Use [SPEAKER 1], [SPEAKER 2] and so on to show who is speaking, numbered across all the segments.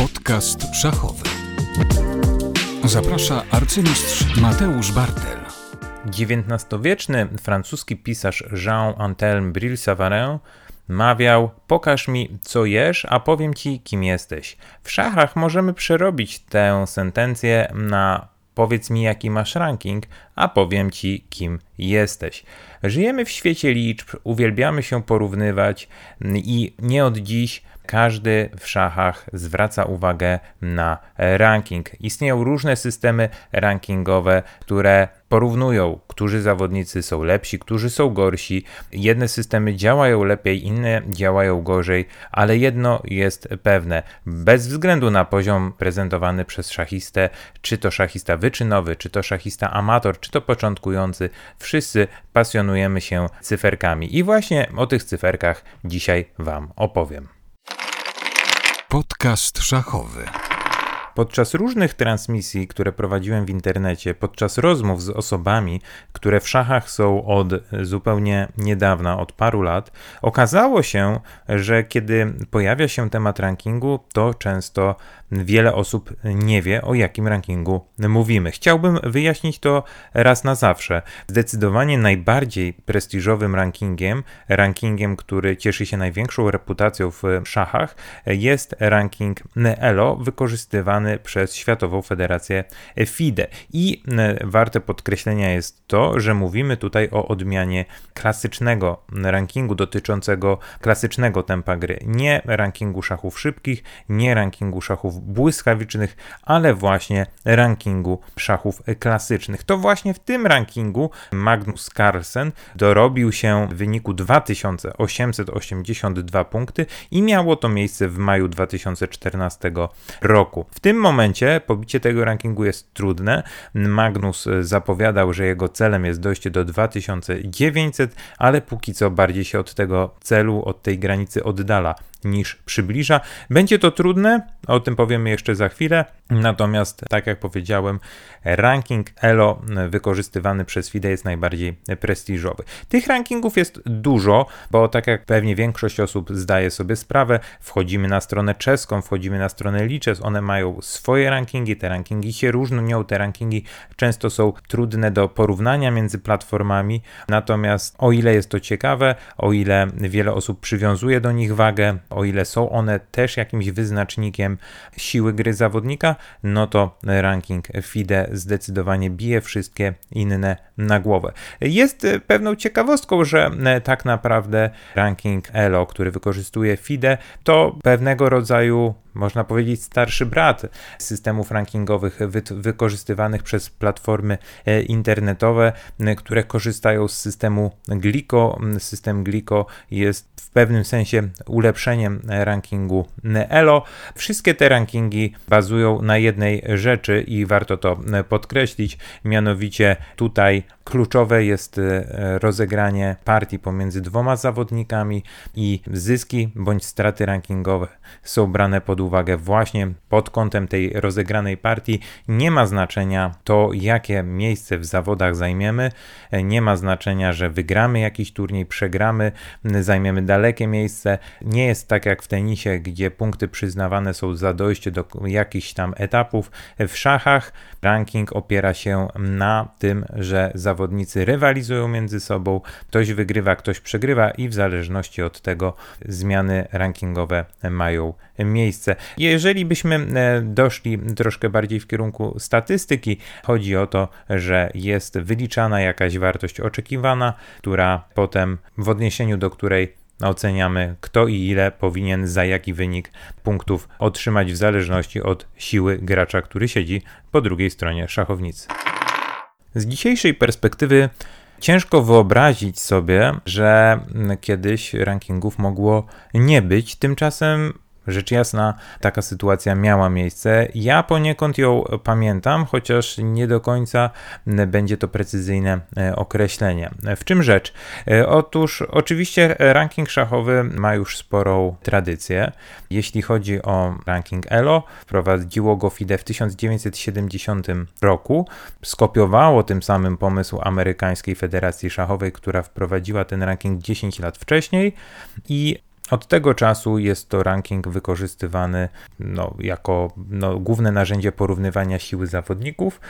[SPEAKER 1] Podcast szachowy. Zaprasza arcymistrz Mateusz Bartel.
[SPEAKER 2] XIX-wieczny francuski pisarz Jean Antelme Bril-Savarin mawiał: Pokaż mi, co jesz, a powiem ci, kim jesteś. W szachach możemy przerobić tę sentencję na powiedz mi, jaki masz ranking, a powiem ci, kim jesteś. Żyjemy w świecie liczb, uwielbiamy się porównywać i nie od dziś każdy w szachach zwraca uwagę na ranking. Istnieją różne systemy rankingowe, które porównują, którzy zawodnicy są lepsi, którzy są gorsi. Jedne systemy działają lepiej, inne działają gorzej, ale jedno jest pewne: bez względu na poziom prezentowany przez szachistę, czy to szachista wyczynowy, czy to szachista amator, czy to początkujący, wszyscy pasjonujemy się cyferkami. I właśnie o tych cyferkach dzisiaj Wam opowiem.
[SPEAKER 1] Podcast szachowy.
[SPEAKER 2] Podczas różnych transmisji, które prowadziłem w internecie, podczas rozmów z osobami, które w szachach są od zupełnie niedawna, od paru lat, okazało się, że kiedy pojawia się temat rankingu, to często wiele osób nie wie, o jakim rankingu mówimy. Chciałbym wyjaśnić to raz na zawsze. Zdecydowanie najbardziej prestiżowym rankingiem, rankingiem, który cieszy się największą reputacją w szachach, jest ranking ELO, wykorzystywany przez Światową Federację FIDE. I warte podkreślenia jest to, że mówimy tutaj o odmianie klasycznego rankingu dotyczącego klasycznego tempa gry, nie rankingu szachów szybkich, nie rankingu szachów błyskawicznych, ale właśnie rankingu szachów klasycznych. To właśnie w tym rankingu Magnus Carlsen dorobił się w wyniku 2882 punkty i miało to miejsce w maju 2014 roku. W tym momencie pobicie tego rankingu jest trudne. Magnus zapowiadał, że jego celem jest dojście do 2900, ale póki co bardziej się od tego celu, od tej granicy oddala niż przybliża. Będzie to trudne, o tym powiemy jeszcze za chwilę. Natomiast, tak jak powiedziałem, ranking ELO wykorzystywany przez FIDE jest najbardziej prestiżowy. Tych rankingów jest dużo, bo tak jak pewnie większość osób zdaje sobie sprawę, wchodzimy na stronę czeską, wchodzimy na stronę Liches, one mają swoje rankingi, te rankingi się różnią, te rankingi często są trudne do porównania między platformami. Natomiast o ile jest to ciekawe, o ile wiele osób przywiązuje do nich wagę, o ile są one też jakimś wyznacznikiem siły gry zawodnika, no to ranking FIDE zdecydowanie bije wszystkie inne na głowę. Jest pewną ciekawostką, że tak naprawdę ranking ELO, który wykorzystuje FIDE, to pewnego rodzaju można powiedzieć, starszy brat systemów rankingowych wy wykorzystywanych przez platformy e, internetowe, które korzystają z systemu Glico. System Glico jest w pewnym sensie ulepszeniem rankingu ELO. Wszystkie te rankingi bazują na jednej rzeczy i warto to podkreślić, mianowicie tutaj kluczowe jest e, rozegranie partii pomiędzy dwoma zawodnikami i zyski bądź straty rankingowe są brane pod uwagę właśnie pod kątem tej rozegranej partii. Nie ma znaczenia to, jakie miejsce w zawodach zajmiemy, nie ma znaczenia, że wygramy jakiś turniej, przegramy, zajmiemy dalekie miejsce. Nie jest tak jak w tenisie, gdzie punkty przyznawane są za dojście do jakichś tam etapów. W szachach ranking opiera się na tym, że zawodnicy rywalizują między sobą, ktoś wygrywa, ktoś przegrywa i w zależności od tego zmiany rankingowe mają miejsce. Jeżeli byśmy e, doszli troszkę bardziej w kierunku statystyki, chodzi o to, że jest wyliczana jakaś wartość oczekiwana, która potem w odniesieniu do której oceniamy, kto i ile powinien za jaki wynik punktów otrzymać w zależności od siły gracza, który siedzi po drugiej stronie szachownicy. Z dzisiejszej perspektywy Ciężko wyobrazić sobie, że kiedyś rankingów mogło nie być. Tymczasem Rzecz jasna, taka sytuacja miała miejsce. Ja poniekąd ją pamiętam, chociaż nie do końca będzie to precyzyjne e, określenie. W czym rzecz? E, otóż, oczywiście, ranking szachowy ma już sporą tradycję. Jeśli chodzi o ranking ELO, wprowadziło go FIDE w 1970 roku. Skopiowało tym samym pomysł amerykańskiej Federacji Szachowej, która wprowadziła ten ranking 10 lat wcześniej i Od tego czasu jest to ranking wykorzystywany no, jako no, główne narzędzie porównywania siły zawodników,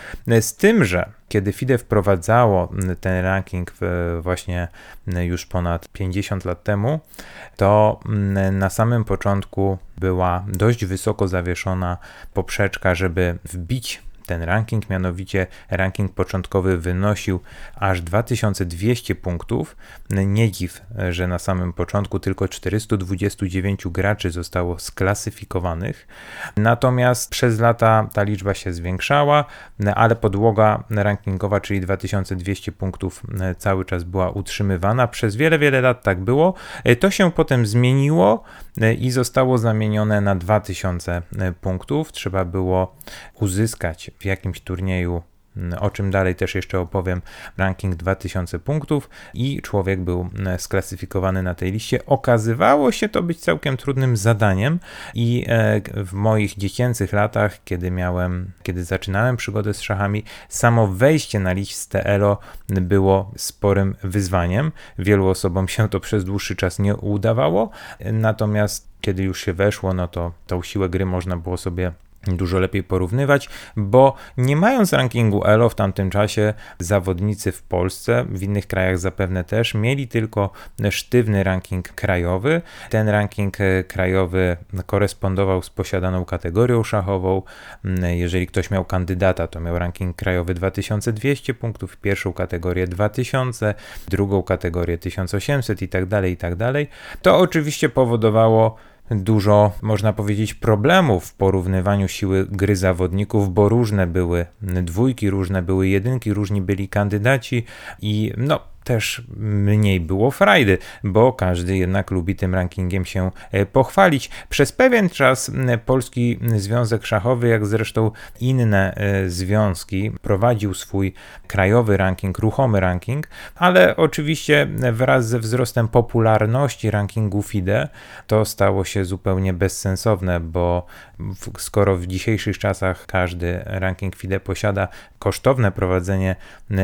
[SPEAKER 2] z tym, że kiedy FIDE wprowadzało ten ranking właśnie już ponad 50 lat temu, to na samym początku była dość wysoko zawieszona poprzeczka, żeby wbić ten ranking, mianowicie ranking początkowy wynosił aż 2200 punktów. Nie dziw, że na samym początku tylko 429 graczy zostało sklasyfikowanych. Natomiast przez lata ta liczba się zwiększała, ale podłoga rankingowa, czyli 2200 punktów, cały czas była utrzymywana. Przez wiele, wiele lat tak było. To się potem zmieniło i zostało zamienione na 2000 punktów. Trzeba było uzyskać w jakimś turnieju o czym dalej też jeszcze opowiem, ranking 2000 punktów i człowiek był sklasyfikowany na tej liście. Okazywało się to być całkiem trudnym zadaniem i e, w moich dziecięcych latach, kiedy miałem, kiedy zaczynałem przygodę z szachami, samo wejście na listę ELO było sporym wyzwaniem. Wielu osobom się to przez dłuższy czas nie udawało, natomiast kiedy już się weszło, no to tą siłę gry można było sobie dużo lepiej porównywać, bo nie mając rankingu ELO w tamtym czasie zawodnicy w Polsce, w innych krajach zapewne też, mieli tylko sztywny ranking krajowy. Ten ranking e, krajowy korespondował z posiadaną kategorią szachową. Mm, jeżeli ktoś miał kandydata, to miał ranking krajowy 2200 punktów, pierwszą kategorię 2000, drugą kategorię 1800 i tak dalej, i tak dalej. To oczywiście powodowało dużo, można powiedzieć, problemów w porównywaniu siły gry zawodników, bo różne były dwójki, różne były jedynki, różni byli kandydaci i no, też mniej było frajdy, bo każdy jednak lubi tym rankingiem się e, pochwalić. Przez pewien czas Polski Związek Szachowy, jak zresztą inne e, związki, prowadził swój krajowy ranking, ruchomy ranking, ale oczywiście wraz ze wzrostem popularności rankingu FIDE to stało się zupełnie bezsensowne, bo skoro w dzisiejszych czasach każdy ranking FIDE posiada kosztowne prowadzenie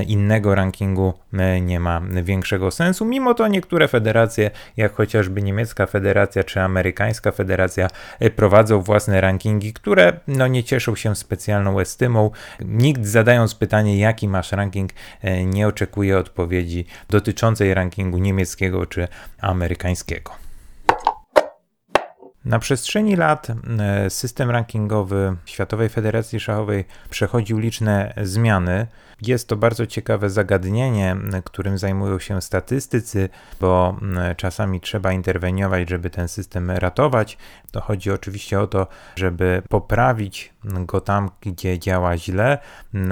[SPEAKER 2] innego rankingu nie ma większego sensu. Mimo to niektóre federacje, jak chociażby niemiecka federacja czy amerykańska federacja, e, prowadzą własne rankingi, które no, nie cieszą się specjalną estymą. Nikt zadając pytanie, jaki masz ranking, e, nie oczekuje odpowiedzi dotyczącej rankingu niemieckiego czy amerykańskiego. Na przestrzeni lat e, system rankingowy Światowej Federacji Szachowej przechodził liczne zmiany. Jest to bardzo ciekawe zagadnienie, którym zajmują się statystycy, bo czasami trzeba interweniować, żeby ten system ratować. To chodzi oczywiście o to, żeby poprawić go tam, gdzie działa źle,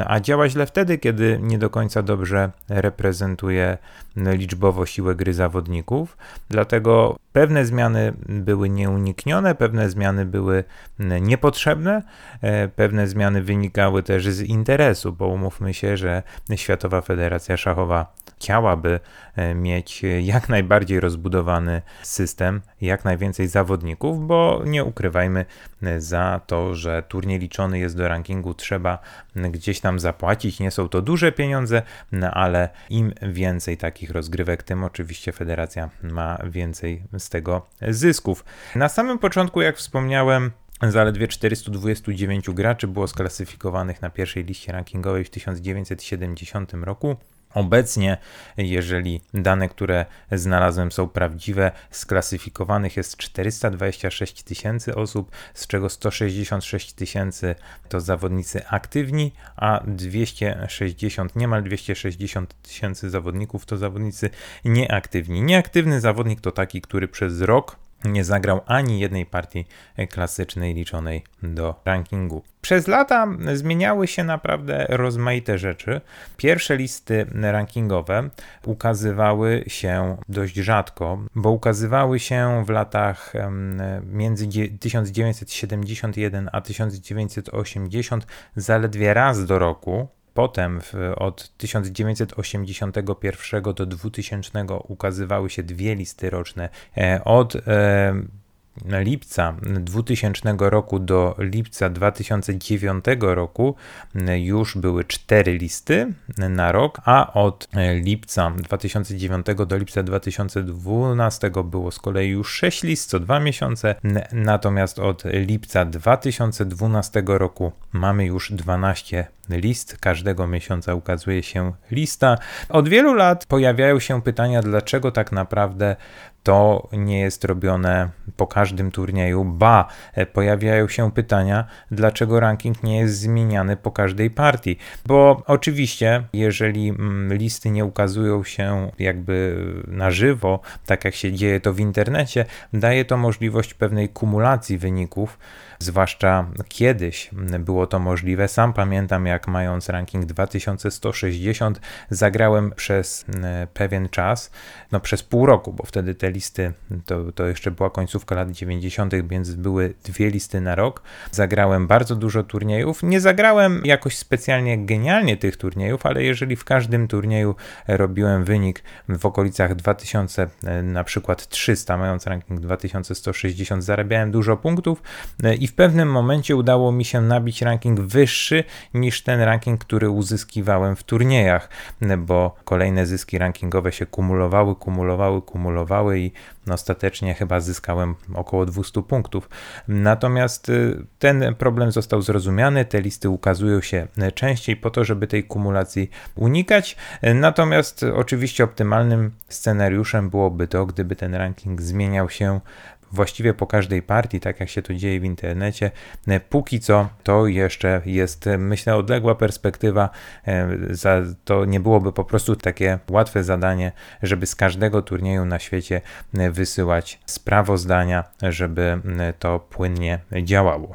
[SPEAKER 2] a działa źle wtedy, kiedy nie do końca dobrze reprezentuje liczbowo siłę gry zawodników. Dlatego pewne zmiany były nieuniknione, pewne zmiany były niepotrzebne, e, pewne zmiany wynikały też z interesu, bo umówmy się, że Światowa Federacja Szachowa chciałaby e, mieć jak najbardziej rozbudowany system, jak najwięcej zawodników, bo nie ukrywajmy, za to, że turniej liczony jest do rankingu, trzeba gdzieś tam zapłacić. Nie są to duże pieniądze, no ale im więcej takich rozgrywek, tym oczywiście federacja ma więcej z tego zysków. Na samym początku, jak wspomniałem, Zaledwie 429 graczy było sklasyfikowanych na pierwszej liście rankingowej w 1970 roku. Obecnie, jeżeli dane, które znalazłem są prawdziwe, sklasyfikowanych jest 426 tysięcy osób, z czego 166 tysięcy to zawodnicy aktywni, a 260, niemal 260 tysięcy zawodników to zawodnicy nieaktywni. Nieaktywny zawodnik to taki, który przez rok nie zagrał ani jednej partii klasycznej liczonej do rankingu. Przez lata zmieniały się naprawdę rozmaite rzeczy. Pierwsze listy rankingowe ukazywały się dość rzadko, bo ukazywały się w latach między 1971 a 1980 zaledwie raz do roku. Potem w, od 1981 do 2000 ukazywały się dwie listy roczne. E, od e, lipca 2000 roku do lipca 2009 roku już były cztery listy na rok, a od lipca 2009 do lipca 2012 było z kolei już 6 list co dwa miesiące, natomiast od lipca 2012 roku mamy już 12 list. Każdego miesiąca ukazuje się lista. Od wielu lat pojawiają się pytania, dlaczego tak naprawdę to nie jest robione po każdym turnieju. Ba, pojawiają się pytania, dlaczego ranking nie jest zmieniany po każdej partii. Bo oczywiście, jeżeli mm, listy nie ukazują się jakby na żywo, tak jak się dzieje to w internecie, daje to możliwość pewnej kumulacji wyników zwłaszcza kiedyś było to możliwe. Sam pamiętam, jak mając ranking 2160, zagrałem przez e, pewien czas, no przez pół roku, bo wtedy te listy, to, to jeszcze była końcówka lat 90., więc były dwie listy na rok. Zagrałem bardzo dużo turniejów. Nie zagrałem jakoś specjalnie genialnie tych turniejów, ale jeżeli w każdym turnieju robiłem wynik w okolicach 2000, e, na przykład 300, mając ranking 2160, zarabiałem dużo punktów e, i w pewnym momencie udało mi się nabić ranking wyższy niż ten ranking, który uzyskiwałem w turniejach, bo kolejne zyski rankingowe się kumulowały, kumulowały, kumulowały i ostatecznie chyba zyskałem około 200 punktów. Natomiast y, ten problem został zrozumiany, te listy ukazują się częściej po to, żeby tej kumulacji unikać. Natomiast oczywiście optymalnym scenariuszem byłoby to, gdyby ten ranking zmieniał się właściwie po każdej partii, tak jak się to dzieje w internecie. E, póki co to jeszcze jest, e, myślę, odległa perspektywa. E, to nie byłoby po prostu takie łatwe zadanie, żeby z każdego turnieju na świecie wysyłać sprawozdania, żeby to płynnie działało.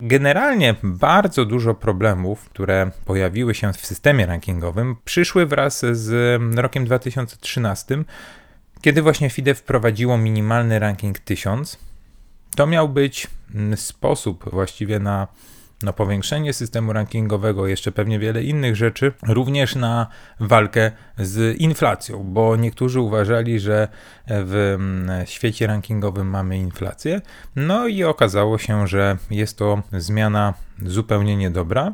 [SPEAKER 2] Generalnie bardzo dużo problemów, które pojawiły się w systemie rankingowym, przyszły wraz z rokiem 2013 kiedy właśnie FIDE wprowadziło minimalny ranking 1000, to miał być mm, sposób właściwie na na powiększenie systemu rankingowego, jeszcze pewnie wiele innych rzeczy, również na walkę z inflacją, bo niektórzy uważali, że w mm, świecie rankingowym mamy inflację, no i okazało się, że jest to zmiana zupełnie niedobra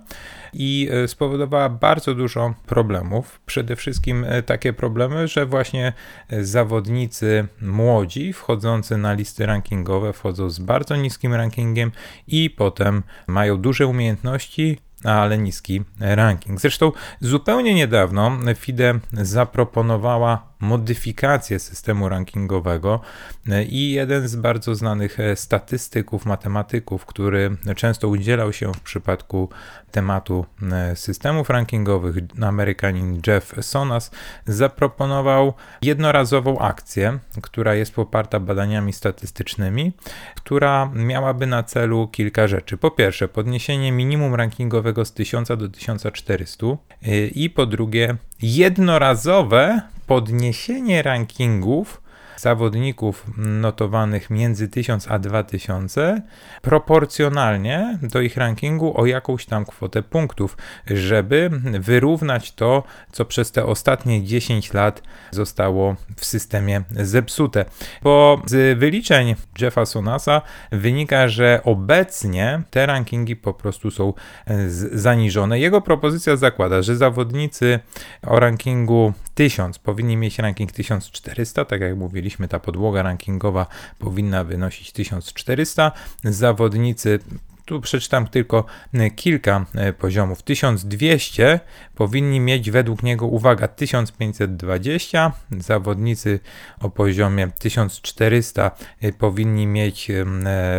[SPEAKER 2] i e, spowodowała bardzo dużo problemów. Przede wszystkim e, takie problemy, że właśnie e, zawodnicy młodzi wchodzący na listy rankingowe wchodzą z bardzo niskim rankingiem i potem mają duże umiejętności, ale niski ranking. Zresztą zupełnie niedawno FIDE zaproponowała modyfikację systemu rankingowego i jeden z bardzo znanych statystyków, matematyków, który często udzielał się w przypadku tematu systemów rankingowych, Amerykanin Jeff Sonas, zaproponował jednorazową akcję, która jest poparta badaniami statystycznymi, która miałaby na celu kilka rzeczy. Po pierwsze, podniesienie minimum rankingowego z 1000 do 1400 i po drugie, jednorazowe podniesienie rankingów zawodników notowanych między 1000 a 2000 proporcjonalnie do ich rankingu o jakąś tam kwotę punktów, żeby wyrównać to, co przez te ostatnie 10 lat zostało w systemie zepsute. Bo z wyliczeń Jeffa Sonasa wynika, że obecnie te rankingi po prostu są zaniżone. Jego propozycja zakłada, że zawodnicy o rankingu 1000 powinni mieć ranking 1400, tak jak mówiliśmy mówiliśmy, ta podłoga rankingowa powinna wynosić 1400. Zawodnicy tu przeczytam tylko kilka e, poziomów. 1200 powinni mieć według niego, uwaga, 1520. Zawodnicy o poziomie 1400 e, powinni mieć e,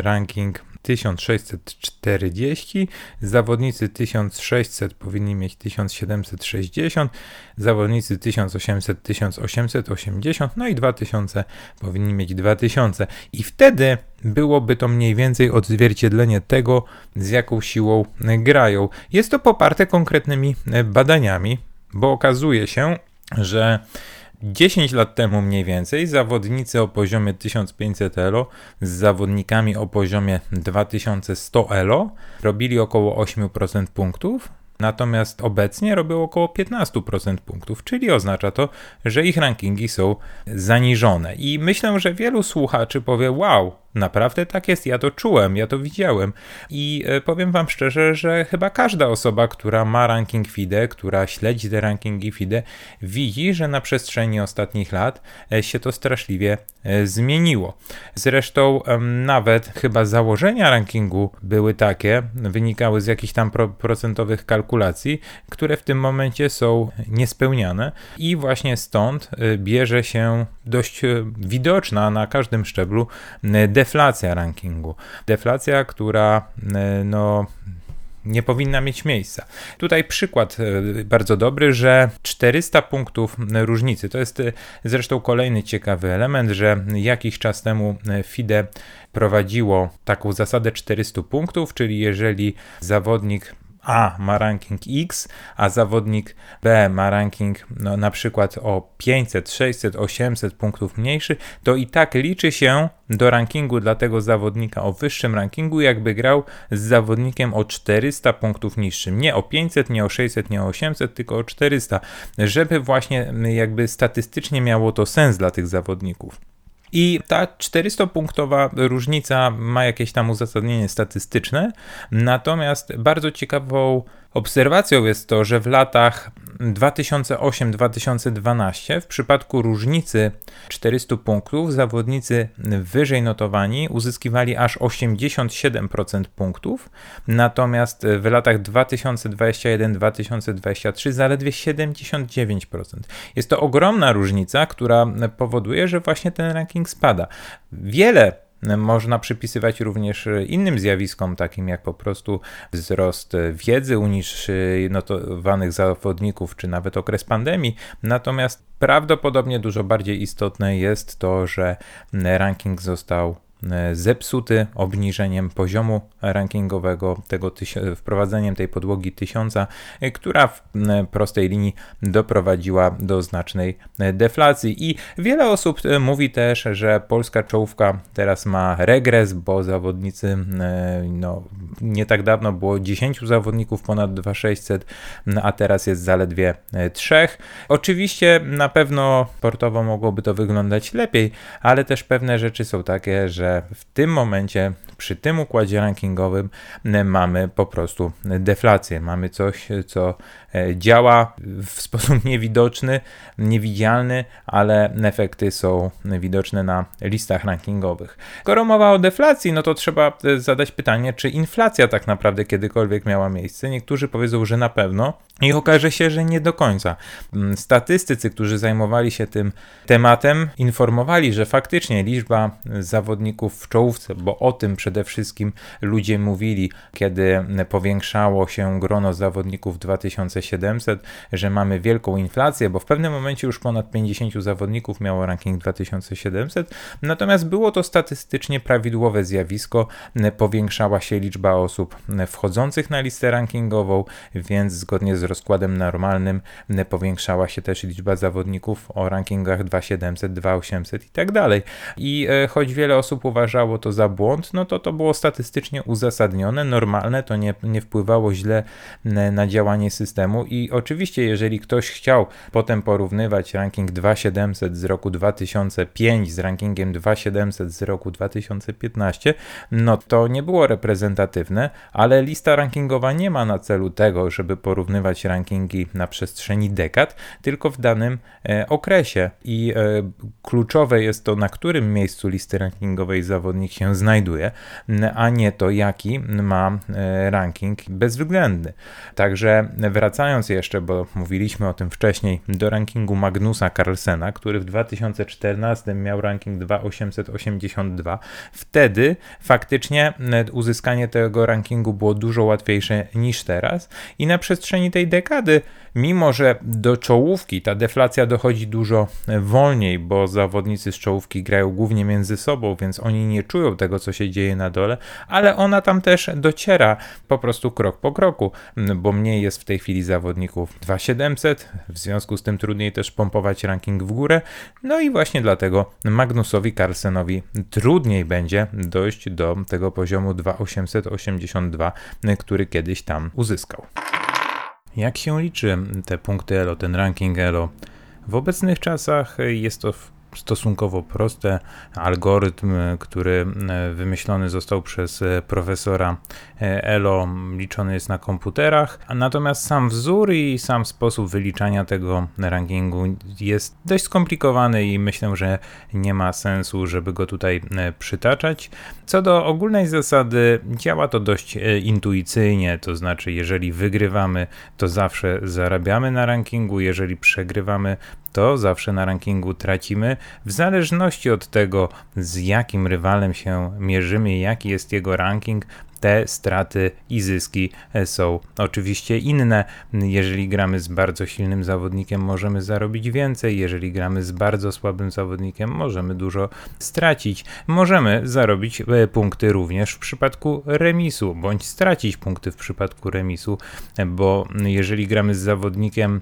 [SPEAKER 2] ranking 1640, zawodnicy 1600 powinni mieć 1760, zawodnicy 1800 1880, no i 2000 powinni mieć 2000. I wtedy byłoby to mniej więcej odzwierciedlenie tego, z jaką siłą grają. Jest to poparte konkretnymi badaniami, bo okazuje się, że 10 lat temu mniej więcej zawodnicy o poziomie 1500 elo z zawodnikami o poziomie 2100 elo robili około 8% punktów, natomiast obecnie robią około 15% punktów, czyli oznacza to, że ich rankingi są zaniżone. I myślę, że wielu słuchaczy powie: Wow, Naprawdę tak jest, ja to czułem, ja to widziałem. I e, powiem Wam szczerze, że chyba każda osoba, która ma ranking FIDE, która śledzi te rankingi FIDE, widzi, że na przestrzeni ostatnich lat e, się to straszliwie e, zmieniło. Zresztą nawet chyba założenia rankingu były takie, wynikały z jakichś tam pro procentowych kalkulacji, które w tym momencie są niespełniane i właśnie stąd bierze się dość widoczna na każdym szczeblu deflacja rankingu. Deflacja, która e, no nie powinna mieć miejsca. Tutaj przykład e, bardzo dobry, że 400 punktów różnicy to jest e, zresztą kolejny ciekawy element, że jakiś czas temu FIDE prowadziło taką zasadę 400 punktów, czyli jeżeli zawodnik a ma ranking X, a zawodnik B ma ranking no, na przykład o 500, 600, 800 punktów mniejszy, to i tak liczy się do rankingu dla tego zawodnika o wyższym rankingu, jakby grał z zawodnikiem o 400 punktów niższym. Nie o 500, nie o 600, nie o 800, tylko o 400, żeby właśnie jakby statystycznie miało to sens dla tych zawodników. I ta 400-punktowa różnica ma jakieś tam uzasadnienie statystyczne, natomiast bardzo ciekawą Obserwacją jest to, że w latach 2008-2012 w przypadku różnicy 400 punktów zawodnicy wyżej notowani uzyskiwali aż 87% punktów, natomiast w latach 2021-2023 zaledwie 79%. Jest to ogromna różnica, która powoduje, że właśnie ten ranking spada. Wiele można przypisywać również innym zjawiskom, takim jak po prostu wzrost wiedzy u notowanych zawodników, czy nawet okres pandemii. Natomiast prawdopodobnie dużo bardziej istotne jest to, że ranking został E, zepsuty obniżeniem poziomu rankingowego, tego wprowadzeniem tej podłogi tysiąca, e, która w prostej linii doprowadziła do znacznej e, deflacji. I wiele osób mówi też, że polska czołówka teraz ma regres, bo zawodnicy, no, nie tak dawno było 10 zawodników ponad 2600, a teraz jest zaledwie 3. Oczywiście na pewno sportowo mogłoby to wyglądać lepiej, ale też pewne rzeczy są takie, że w tym momencie, przy tym układzie rankingowym, mamy po prostu deflację. Mamy coś, co e, działa w sposób niewidoczny, niewidzialny, ale efekty są widoczne na listach rankingowych. Skoro mowa o deflacji, no to trzeba e, zadać pytanie, czy inflacja tak naprawdę kiedykolwiek miała miejsce. Niektórzy powiedzą, że na pewno, i okaże się, że nie do końca. Mm, statystycy, którzy zajmowali się tym tematem, informowali, że faktycznie liczba zawodników w czołówce, bo o tym przede wszystkim ludzie mówili, kiedy powiększało się grono zawodników 2700, że mamy wielką inflację, bo w pewnym momencie już ponad 50 zawodników miało ranking 2700, natomiast było to statystycznie prawidłowe zjawisko, powiększała się liczba osób wchodzących na listę rankingową, więc zgodnie z rozkładem normalnym powiększała się też liczba zawodników o rankingach 2700, 2800 i tak dalej. I e, choć wiele osób uważało to za błąd, no to to było statystycznie uzasadnione, normalne, to nie, nie wpływało źle na działanie systemu i oczywiście jeżeli ktoś chciał potem porównywać ranking 2700 z roku 2005 z rankingiem 2700 z roku 2015, no to nie było reprezentatywne, ale lista rankingowa nie ma na celu tego, żeby porównywać rankingi na przestrzeni dekad, tylko w danym e, okresie. I e, kluczowe jest to, na którym miejscu listy rankingowej zawodnik się znajduje, a nie to, jaki ma e, ranking bezwzględny. Także wracając jeszcze, bo mówiliśmy o tym wcześniej, do rankingu Magnusa Carlsena, który w 2014 miał ranking 2882, wtedy faktycznie uzyskanie tego rankingu było dużo łatwiejsze niż teraz i na przestrzeni tej dekady, mimo że do czołówki ta deflacja dochodzi dużo wolniej, bo zawodnicy z czołówki grają głównie między sobą, więc oni nie czują tego, co się dzieje na dole, ale ona tam też dociera po prostu krok po kroku, bo mniej jest w tej chwili zawodników 2700, w związku z tym trudniej też pompować ranking w górę, no i właśnie dlatego Magnusowi Carlsenowi trudniej będzie dojść do tego poziomu 2882, który kiedyś tam uzyskał. Jak się liczy te punkty ELO, ten ranking ELO? W obecnych czasach jest to stosunkowo proste. Algorytm, który e, wymyślony został przez e, profesora e, Elo, liczony jest na komputerach, natomiast sam wzór i sam sposób wyliczania tego rankingu jest dość skomplikowany i myślę, że nie ma sensu, żeby go tutaj przytaczać. Co do ogólnej zasady, działa to dość intuicyjnie, to znaczy, jeżeli wygrywamy, to zawsze zarabiamy na rankingu, jeżeli przegrywamy, to zawsze na rankingu tracimy, w zależności od tego, z jakim rywalem się mierzymy, jaki jest jego ranking, te straty i zyski e, są oczywiście inne. Jeżeli gramy z bardzo silnym zawodnikiem, możemy zarobić więcej, jeżeli gramy z bardzo słabym zawodnikiem, możemy dużo stracić. Możemy zarobić e, punkty również w przypadku remisu, bądź stracić punkty w przypadku remisu, e, bo jeżeli gramy z zawodnikiem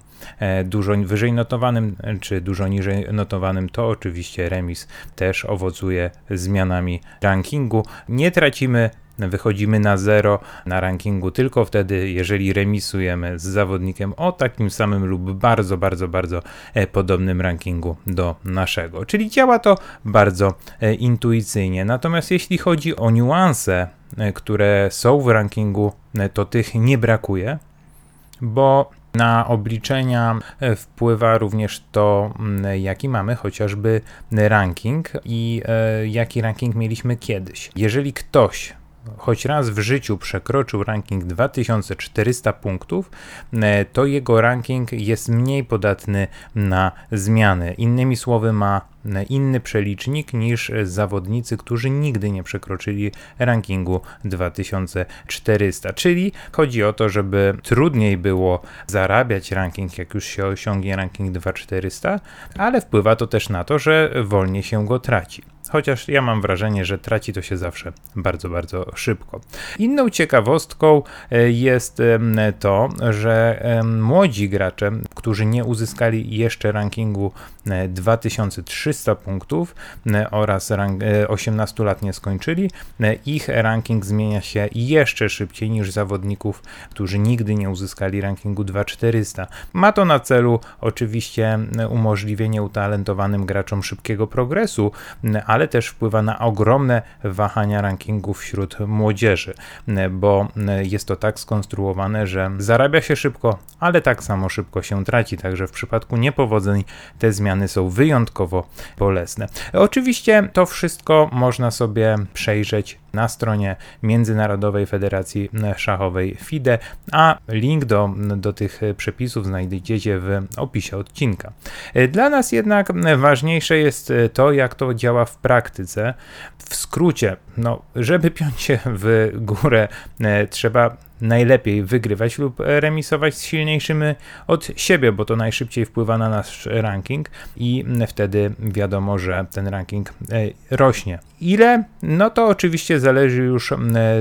[SPEAKER 2] dużo wyżej notowanym czy dużo niżej notowanym, to oczywiście remis też owocuje zmianami rankingu. Nie tracimy wychodzimy na zero na rankingu tylko wtedy, jeżeli remisujemy z zawodnikiem o takim samym lub bardzo, bardzo, bardzo e, podobnym rankingu do naszego. Czyli działa to bardzo e, intuicyjnie. Natomiast jeśli chodzi o niuanse, e, które są w rankingu, to tych nie brakuje, bo na obliczenia wpływa również to, jaki mamy chociażby ranking i jaki ranking mieliśmy kiedyś. Jeżeli ktoś choć raz w życiu przekroczył ranking 2400 punktów, e, to jego ranking jest mniej podatny na zmiany. Innymi słowy, ma e, inny przelicznik niż zawodnicy, którzy nigdy nie przekroczyli rankingu 2400. Czyli chodzi o to, żeby trudniej było zarabiać ranking, jak już się osiągnie ranking 2400, ale wpływa to też na to, że wolniej się go traci chociaż ja mam wrażenie, że traci to się zawsze bardzo, bardzo szybko. Inną ciekawostką e, jest to, że młodzi gracze, którzy nie uzyskali jeszcze rankingu 2300 e, punktów e, oraz 18 lat nie skończyli, ich ranking zmienia się jeszcze szybciej niż zawodników, którzy nigdy nie uzyskali rankingu 2400. Ma to na celu oczywiście umożliwienie utalentowanym graczom szybkiego progresu, ale ale też wpływa na ogromne wahania rankingów wśród młodzieży, bo jest to tak skonstruowane, że zarabia się szybko, ale tak samo szybko się traci. Także w przypadku niepowodzeń te zmiany są wyjątkowo bolesne. Oczywiście to wszystko można sobie przejrzeć na stronie Międzynarodowej Federacji Szachowej FIDE, a link do, do tych przepisów znajdziecie w opisie odcinka. Dla nas jednak ważniejsze jest to, jak to działa w praktyce. W skrócie, no, żeby piąć się w górę, trzeba najlepiej wygrywać lub remisować z silniejszymi od siebie, bo to najszybciej wpływa na nasz ranking i wtedy wiadomo, że ten ranking e, rośnie. Ile? No to oczywiście zależy już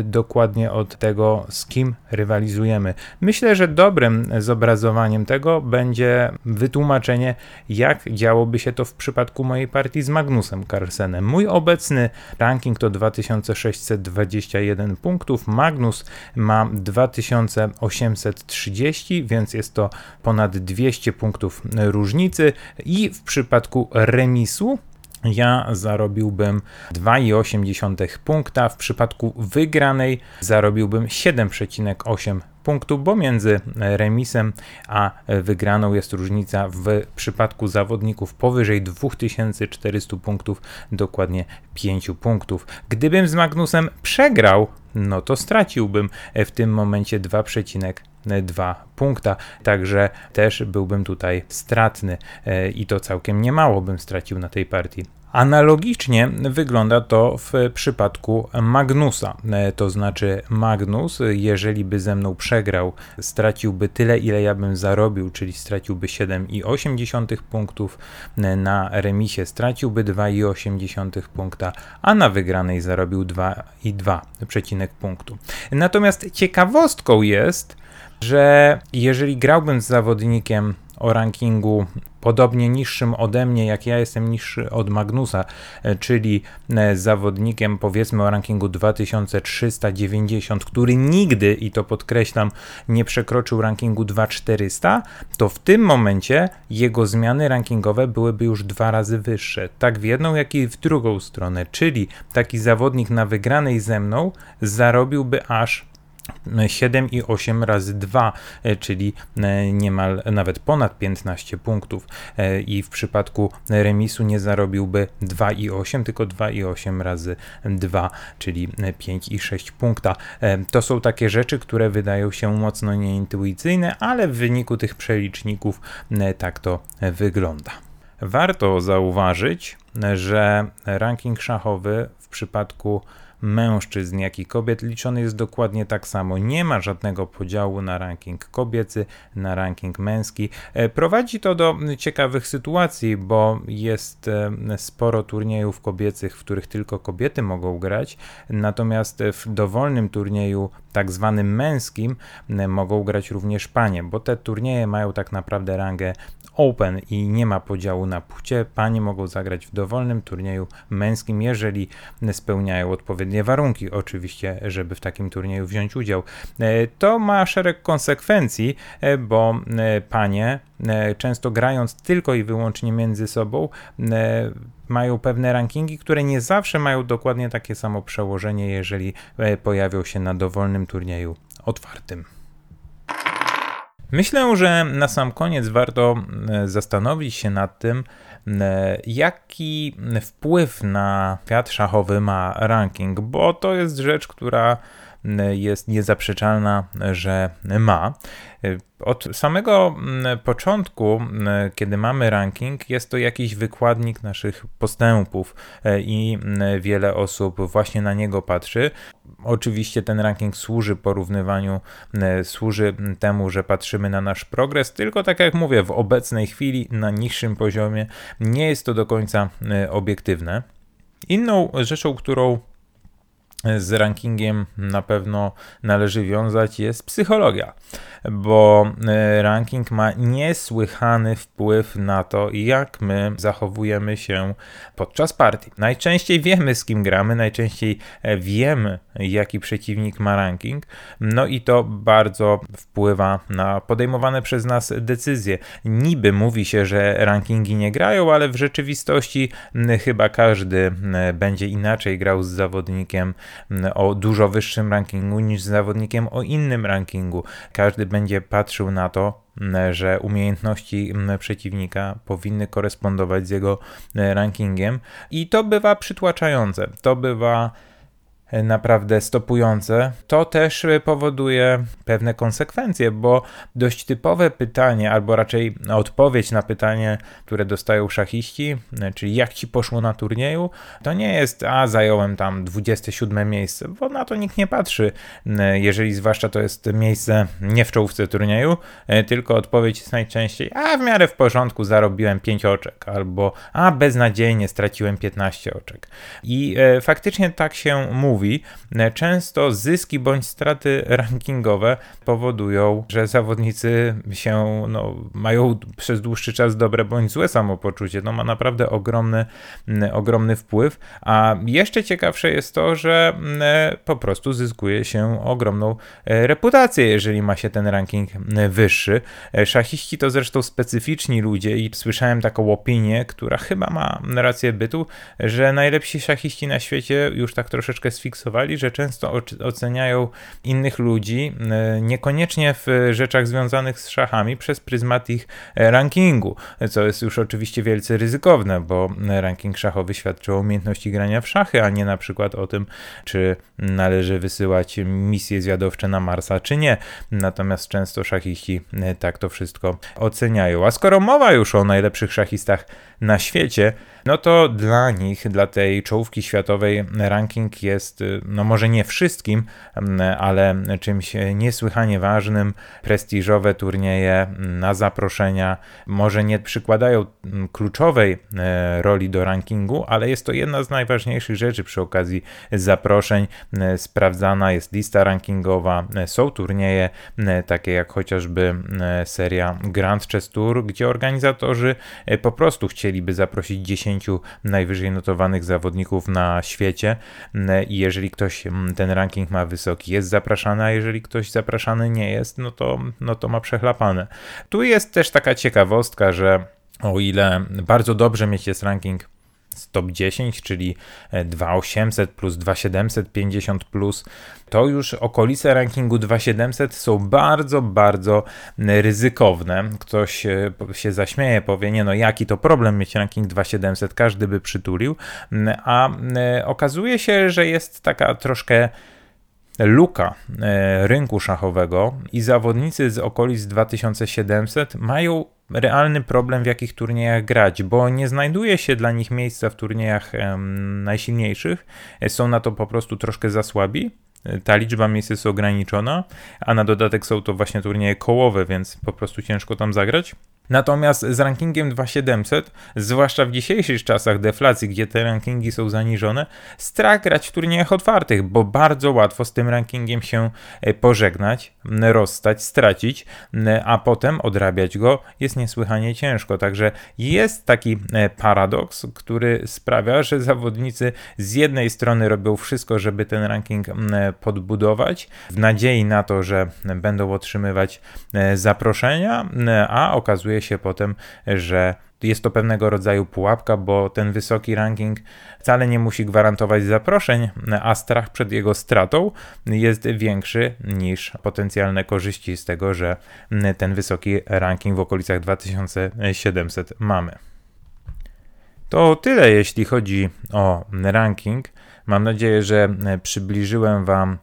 [SPEAKER 2] dokładnie od tego, z kim rywalizujemy. Myślę, że dobrym zobrazowaniem tego będzie wytłumaczenie, jak działoby się to w przypadku mojej partii z Magnusem Carlsenem. Mój obecny ranking to 2621 punktów. Magnus ma 2830, więc jest to ponad 200 punktów różnicy. I w przypadku remisu ja zarobiłbym 2,8 punkta, w przypadku wygranej zarobiłbym 7,8 punktu, bo między remisem a wygraną jest różnica w przypadku zawodników powyżej 2400 punktów, dokładnie 5 punktów. Gdybym z Magnusem przegrał, no to straciłbym w tym momencie 2,2 punkta, także też byłbym tutaj stratny e, i to całkiem niemało bym stracił na tej partii. Analogicznie wygląda to w przypadku Magnusa. To znaczy, Magnus, jeżeli by ze mną przegrał, straciłby tyle, ile ja bym zarobił, czyli straciłby 7,8 punktów, na remisie straciłby 2,8 punkta, a na wygranej zarobił 2,2 punktu. Natomiast ciekawostką jest, że jeżeli grałbym z zawodnikiem o rankingu podobnie niższym ode mnie, jak ja jestem niższy od Magnusa, e, czyli e, zawodnikiem powiedzmy o rankingu 2390, który nigdy, i to podkreślam, nie przekroczył rankingu 2400, to w tym momencie jego zmiany rankingowe byłyby już dwa razy wyższe. Tak w jedną, jak i w drugą stronę. Czyli taki zawodnik na wygranej ze mną zarobiłby aż 7,8 razy 2, e, czyli e, niemal nawet ponad 15 punktów e, i w przypadku remisu nie zarobiłby 2,8, tylko 2,8 razy 2, czyli 5,6 punkta. To są takie rzeczy, które wydają się mocno nieintuicyjne, ale w wyniku tych przeliczników tak to wygląda. Warto zauważyć, że ranking szachowy w przypadku mężczyzn, jak i kobiet liczony jest dokładnie tak samo. Nie ma żadnego podziału na ranking kobiecy, na ranking męski. E, prowadzi to do ciekawych sytuacji, bo jest e, sporo turniejów kobiecych, w których tylko kobiety mogą grać, natomiast w dowolnym turnieju tak zwanym męskim mogą grać również panie, bo te turnieje mają tak naprawdę rangę Open i nie ma podziału na płcie. Panie mogą zagrać w dowolnym turnieju męskim, jeżeli spełniają odpowiednie warunki, oczywiście, żeby w takim turnieju wziąć udział. E, to ma szereg konsekwencji, e, bo panie, często grając tylko i wyłącznie między sobą, mają pewne rankingi, które nie zawsze mają dokładnie takie samo przełożenie, jeżeli pojawią się na dowolnym turnieju otwartym. Myślę, że na sam koniec warto e, zastanowić się nad tym, e, jaki wpływ na świat szachowy ma ranking, bo to jest rzecz, która jest niezaprzeczalna, że ma. Od samego początku, kiedy mamy ranking, jest to jakiś wykładnik naszych postępów e, i wiele osób właśnie na niego patrzy. Oczywiście ten ranking służy porównywaniu, służy temu, że patrzymy na nasz progres, tylko tak jak mówię, w obecnej chwili na niższym poziomie nie jest to do końca obiektywne. Inną rzeczą, którą z rankingiem na pewno należy wiązać jest psychologia, bo e, ranking ma niesłychany wpływ na to, jak my zachowujemy się podczas partii. Najczęściej wiemy, z kim gramy, najczęściej e, wiemy, jaki przeciwnik ma ranking, no i to bardzo wpływa na podejmowane przez nas decyzje. Niby mówi się, że rankingi nie grają, ale w rzeczywistości chyba każdy będzie inaczej grał z zawodnikiem o dużo wyższym rankingu niż z zawodnikiem o innym rankingu. Każdy będzie patrzył na to, że umiejętności przeciwnika powinny korespondować z jego rankingiem i to bywa przytłaczające. To bywa naprawdę stopujące, to też powoduje pewne konsekwencje, bo dość typowe pytanie, albo raczej odpowiedź na pytanie, które dostają szachiści, czyli jak ci poszło na turnieju, to nie jest, a zająłem tam 27 miejsce, bo na to nikt nie patrzy, jeżeli zwłaszcza to jest miejsce nie w czołówce turnieju, tylko odpowiedź jest najczęściej, a w miarę w porządku zarobiłem 5 oczek, albo a beznadziejnie straciłem 15 oczek. I e, faktycznie tak się mówi mówi, często zyski bądź straty rankingowe powodują, że zawodnicy się no, mają przez dłuższy czas dobre bądź złe samopoczucie. No ma naprawdę ogromny, ogromny wpływ. A jeszcze ciekawsze jest to, że po prostu zyskuje się ogromną e, reputację, jeżeli ma się ten ranking wyższy. E, szachiści to zresztą specyficzni ludzie i słyszałem taką opinię, która chyba ma rację bytu, że najlepsi szachiści na świecie już tak troszeczkę sfiksowali że często oceniają innych ludzi e, niekoniecznie w rzeczach związanych z szachami przez pryzmat ich e, rankingu, co jest już oczywiście wielce ryzykowne, bo ranking szachowy świadczy o umiejętności grania w szachy, a nie na przykład o tym, czy należy wysyłać misje zwiadowcze na Marsa, czy nie. Natomiast często szachiści e, tak to wszystko oceniają. A skoro mowa już o najlepszych szachistach na świecie, no to dla nich, dla tej czołówki światowej ranking jest jest, no może nie wszystkim, ale czymś niesłychanie ważnym. Prestiżowe turnieje na zaproszenia może nie przykładają kluczowej roli do rankingu, ale jest to jedna z najważniejszych rzeczy przy okazji zaproszeń. Sprawdzana jest lista rankingowa, są turnieje takie jak chociażby seria Grand Chess Tour, gdzie organizatorzy po prostu chcieliby zaprosić 10 najwyżej notowanych zawodników na świecie i jeżeli ktoś ten ranking ma wysoki, jest zapraszany, a jeżeli ktoś zapraszany nie jest, no to, no to ma przechlapane. Tu jest też taka ciekawostka, że o ile bardzo dobrze mieć jest ranking top 10, czyli 2800 plus 2750 plus, to już okolice rankingu 2700 są bardzo, bardzo ryzykowne. Ktoś się zaśmieje, powie, nie no jaki to problem mieć ranking 2700, każdy by przytulił, a okazuje się, że jest taka troszkę luka rynku szachowego i zawodnicy z okolic 2700 mają realny problem, w jakich turniejach grać, bo nie znajduje się dla nich miejsca w turniejach najsilniejszych. Są na to po prostu troszkę za słabi. Ta liczba miejsc jest ograniczona, a na dodatek są to właśnie turnieje kołowe, więc po prostu ciężko tam zagrać. Natomiast z rankingiem 2700, zwłaszcza w dzisiejszych czasach deflacji, gdzie te rankingi są zaniżone, strach grać w turniejach otwartych, bo bardzo łatwo z tym rankingiem się e, pożegnać, rozstać, stracić, a potem odrabiać go jest niesłychanie ciężko. Także jest taki e, paradoks, który sprawia, że zawodnicy z jednej strony robią wszystko, żeby ten ranking podbudować, w nadziei na to, że będą otrzymywać e, zaproszenia, a okazuje się potem, że jest to pewnego rodzaju pułapka, bo ten wysoki ranking wcale nie musi gwarantować zaproszeń, a strach przed jego stratą jest większy niż potencjalne korzyści z tego, że ten wysoki ranking w okolicach 2700 mamy. To tyle, jeśli chodzi o ranking. Mam nadzieję, że przybliżyłem Wam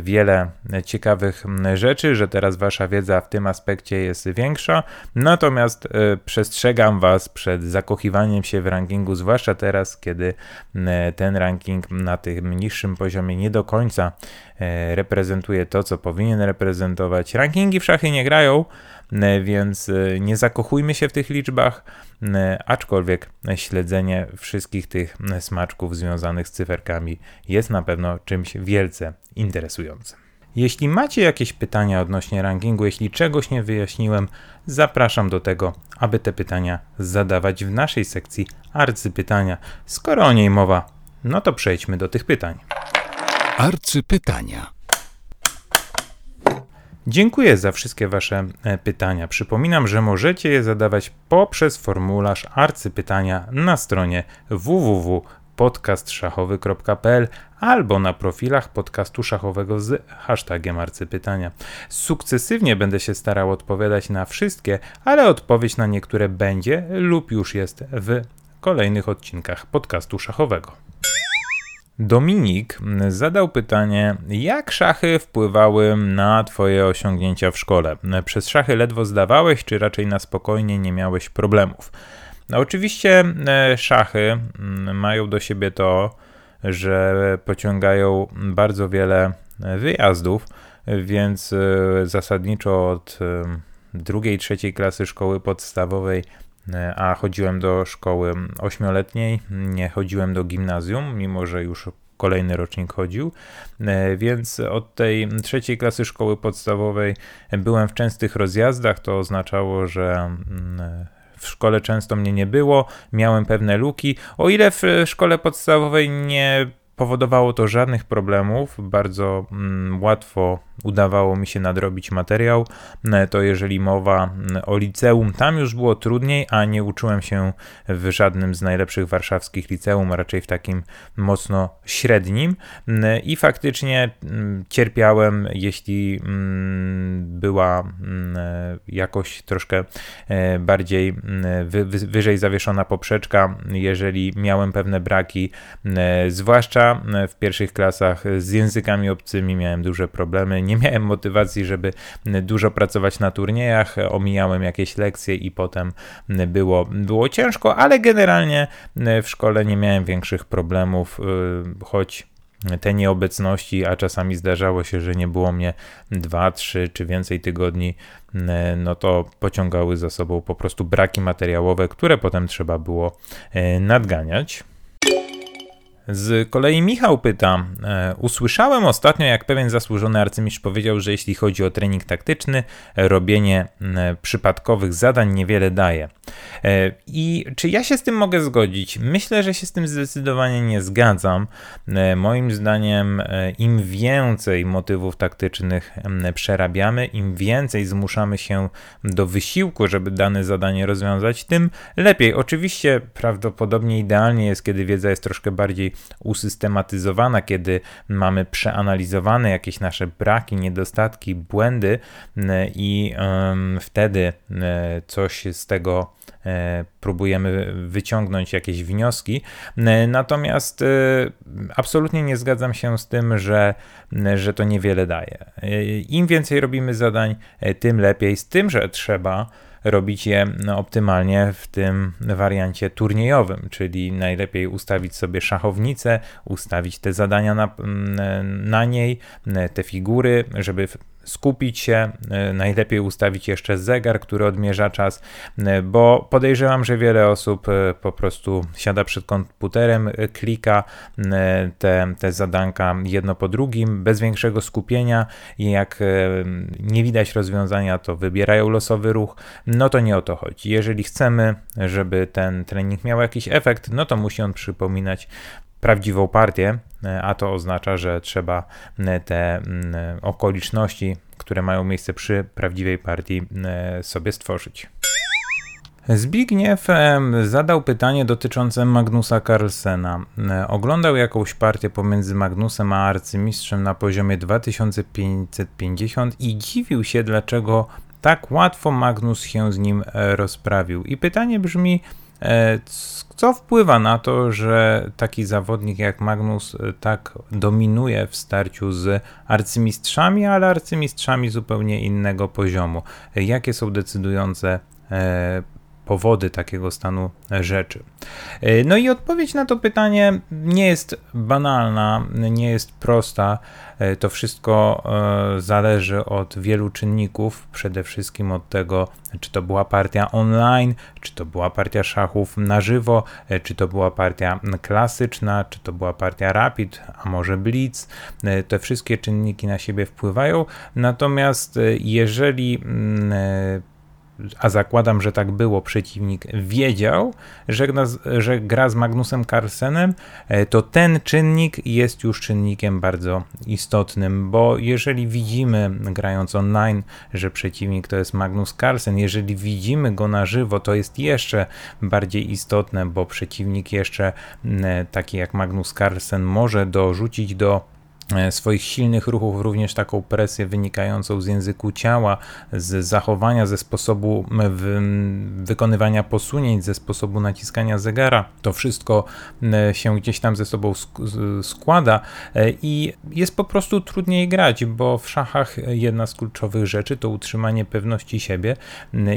[SPEAKER 2] wiele ciekawych rzeczy, że teraz wasza wiedza w tym aspekcie jest większa. Natomiast e, przestrzegam was przed zakochiwaniem się w rankingu, zwłaszcza teraz, kiedy ten ranking na tym niższym poziomie nie do końca e, reprezentuje to, co powinien reprezentować. Rankingi w szachy nie grają, więc nie zakochujmy się w tych liczbach, aczkolwiek śledzenie wszystkich tych smaczków związanych z cyferkami jest na pewno czymś wielce interesującym. Jeśli macie jakieś pytania odnośnie rankingu, jeśli czegoś nie wyjaśniłem, zapraszam do tego, aby te pytania zadawać w naszej sekcji arcypytania. Skoro o niej mowa, no to przejdźmy do tych pytań.
[SPEAKER 1] Arcypytania.
[SPEAKER 2] Dziękuję za wszystkie Wasze e, pytania. Przypominam, że możecie je zadawać poprzez formularz arcypytania na stronie www.podcastszachowy.pl albo na profilach podcastu szachowego z hashtagiem arcypytania. Sukcesywnie będę się starał odpowiadać na wszystkie, ale odpowiedź na niektóre będzie lub już jest w kolejnych odcinkach podcastu szachowego. Dominik zadał pytanie, jak szachy wpływały na Twoje osiągnięcia w szkole? Przez szachy ledwo zdawałeś, czy raczej na spokojnie nie miałeś problemów? No, oczywiście e, szachy mm, mają do siebie to, że pociągają bardzo wiele wyjazdów, więc e, zasadniczo od e, drugiej, trzeciej klasy szkoły podstawowej E, a chodziłem do szkoły ośmioletniej, nie chodziłem do gimnazjum, mimo że już kolejny rocznik chodził, e, więc od tej trzeciej klasy szkoły podstawowej byłem w częstych rozjazdach, to oznaczało, że mm, w szkole często mnie nie było, miałem pewne luki. O ile w szkole podstawowej nie powodowało to żadnych problemów, bardzo mm, łatwo udawało mi się nadrobić materiał, e, to jeżeli mowa mm, o liceum, tam już było trudniej, a nie uczyłem się w żadnym z najlepszych warszawskich liceum, raczej w takim mocno średnim. E, i faktycznie mm, cierpiałem, jeśli była e, jakoś troszkę bardziej wyżej zawieszona poprzeczka, jeżeli miałem pewne braki, zwłaszcza w pierwszych klasach z językami obcymi miałem duże problemy, nie miałem motywacji, żeby dużo pracować na turniejach, omijałem jakieś lekcje i potem było, było ciężko, ale generalnie w szkole nie miałem większych problemów, choć te nieobecności, a czasami zdarzało się, że nie było mnie dwa, trzy czy więcej tygodni, no to pociągały za sobą po prostu braki materiałowe, które potem trzeba było nadganiać. Z kolei Michał pyta: e, Usłyszałem ostatnio, jak pewien zasłużony arcymistrz powiedział, że jeśli chodzi o trening taktyczny, robienie przypadkowych zadań niewiele daje. E, I czy ja się z tym mogę zgodzić? Myślę, że się z tym zdecydowanie nie zgadzam. E, moim zdaniem, im więcej motywów taktycznych przerabiamy, im więcej zmuszamy się do wysiłku, żeby dane zadanie rozwiązać, tym lepiej. Oczywiście, prawdopodobnie idealnie jest, kiedy wiedza jest troszkę bardziej usystematyzowana, kiedy mamy przeanalizowane jakieś nasze braki, niedostatki, błędy i wtedy coś z tego e, próbujemy wyciągnąć jakieś wnioski. Natomiast e, absolutnie nie zgadzam się z tym, że, że to niewiele daje. E, Im więcej robimy zadań, tym lepiej, z tym, że trzeba robić je no, optymalnie w tym wariancie turniejowym, czyli najlepiej ustawić sobie szachownicę, ustawić te zadania na, na niej, te figury, żeby skupić się, e, najlepiej ustawić jeszcze zegar, który odmierza czas, e, bo podejrzewam, że wiele osób e, po prostu siada przed komputerem, klika te, te zadanka jedno po drugim, bez większego skupienia i jak nie widać rozwiązania, to wybierają losowy ruch. No to nie o to chodzi. Jeżeli chcemy, żeby ten trening miał jakiś efekt, no to musi on przypominać prawdziwą partię, e, a to oznacza, że trzeba e, te okoliczności, które mają miejsce przy prawdziwej partii, e, sobie stworzyć. Zbigniew zadał pytanie dotyczące Magnusa Carlsena. Oglądał jakąś partię pomiędzy Magnusem a arcymistrzem na poziomie 2550 i dziwił się, dlaczego tak łatwo Magnus się z nim rozprawił. I pytanie brzmi, co wpływa na to, że taki zawodnik jak Magnus e, tak dominuje w starciu z arcymistrzami, ale arcymistrzami zupełnie innego poziomu? Jakie są decydujące e, powody takiego stanu rzeczy. E, no i odpowiedź na to pytanie nie jest banalna, nie jest prosta. E, to wszystko e, zależy od wielu czynników, przede wszystkim od tego, czy to była partia online, czy to była partia szachów na żywo, czy to była partia klasyczna, czy to była partia rapid, a może blitz. Te wszystkie czynniki na siebie wpływają. Natomiast jeżeli mm, a zakładam, że tak było, przeciwnik wiedział, że, że gra z Magnusem Carlsenem, e, to ten czynnik jest już czynnikiem bardzo istotnym, bo jeżeli widzimy grając online, że przeciwnik to jest Magnus Carlsen, jeżeli widzimy go na żywo, to jest jeszcze bardziej istotne, bo przeciwnik jeszcze taki jak Magnus Carlsen może dorzucić do E, swoich silnych ruchów, również taką presję wynikającą z języku ciała, z zachowania, ze sposobu wykonywania posunięć, ze sposobu naciskania zegara. To wszystko e, się gdzieś tam ze sobą składa e, i jest po prostu trudniej grać, bo w szachach jedna z kluczowych rzeczy to utrzymanie pewności siebie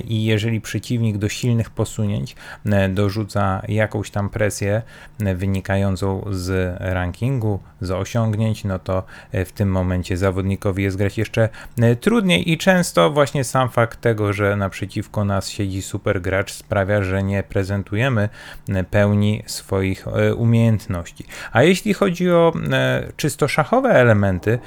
[SPEAKER 2] i jeżeli przeciwnik do silnych posunięć dorzuca jakąś tam presję wynikającą z rankingu, z osiągnięć, no to e, w tym momencie zawodnikowi jest grać jeszcze e, trudniej i często właśnie sam fakt tego, że naprzeciwko nas siedzi super gracz sprawia, że nie prezentujemy e, pełni swoich umiejętności. A jeśli chodzi o czysto szachowe elementy,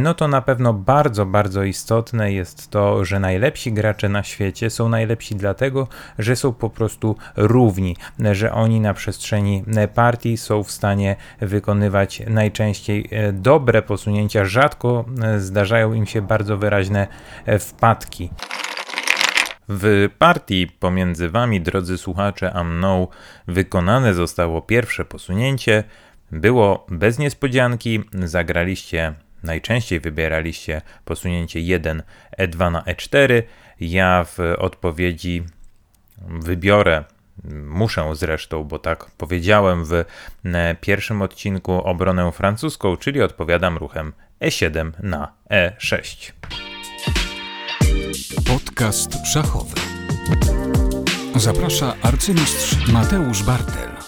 [SPEAKER 2] no to na pewno bardzo, bardzo istotne jest to, że najlepsi gracze na świecie są najlepsi dlatego, że są po prostu równi, że oni na przestrzeni partii są w stanie wykonywać najczęściej dobre posunięcia, rzadko e, zdarzają im się bardzo wyraźne e, wpadki. W partii pomiędzy wami, drodzy słuchacze, a mną wykonane zostało pierwsze posunięcie. Było bez niespodzianki, zagraliście, najczęściej wybieraliście posunięcie 1 E2 na E4. Ja w odpowiedzi wybiorę Muszę zresztą, bo tak powiedziałem w e, pierwszym odcinku obronę francuską, czyli odpowiadam ruchem E7 na E6.
[SPEAKER 1] Podcast szachowy. Zaprasza arcymistrz Mateusz Bartel.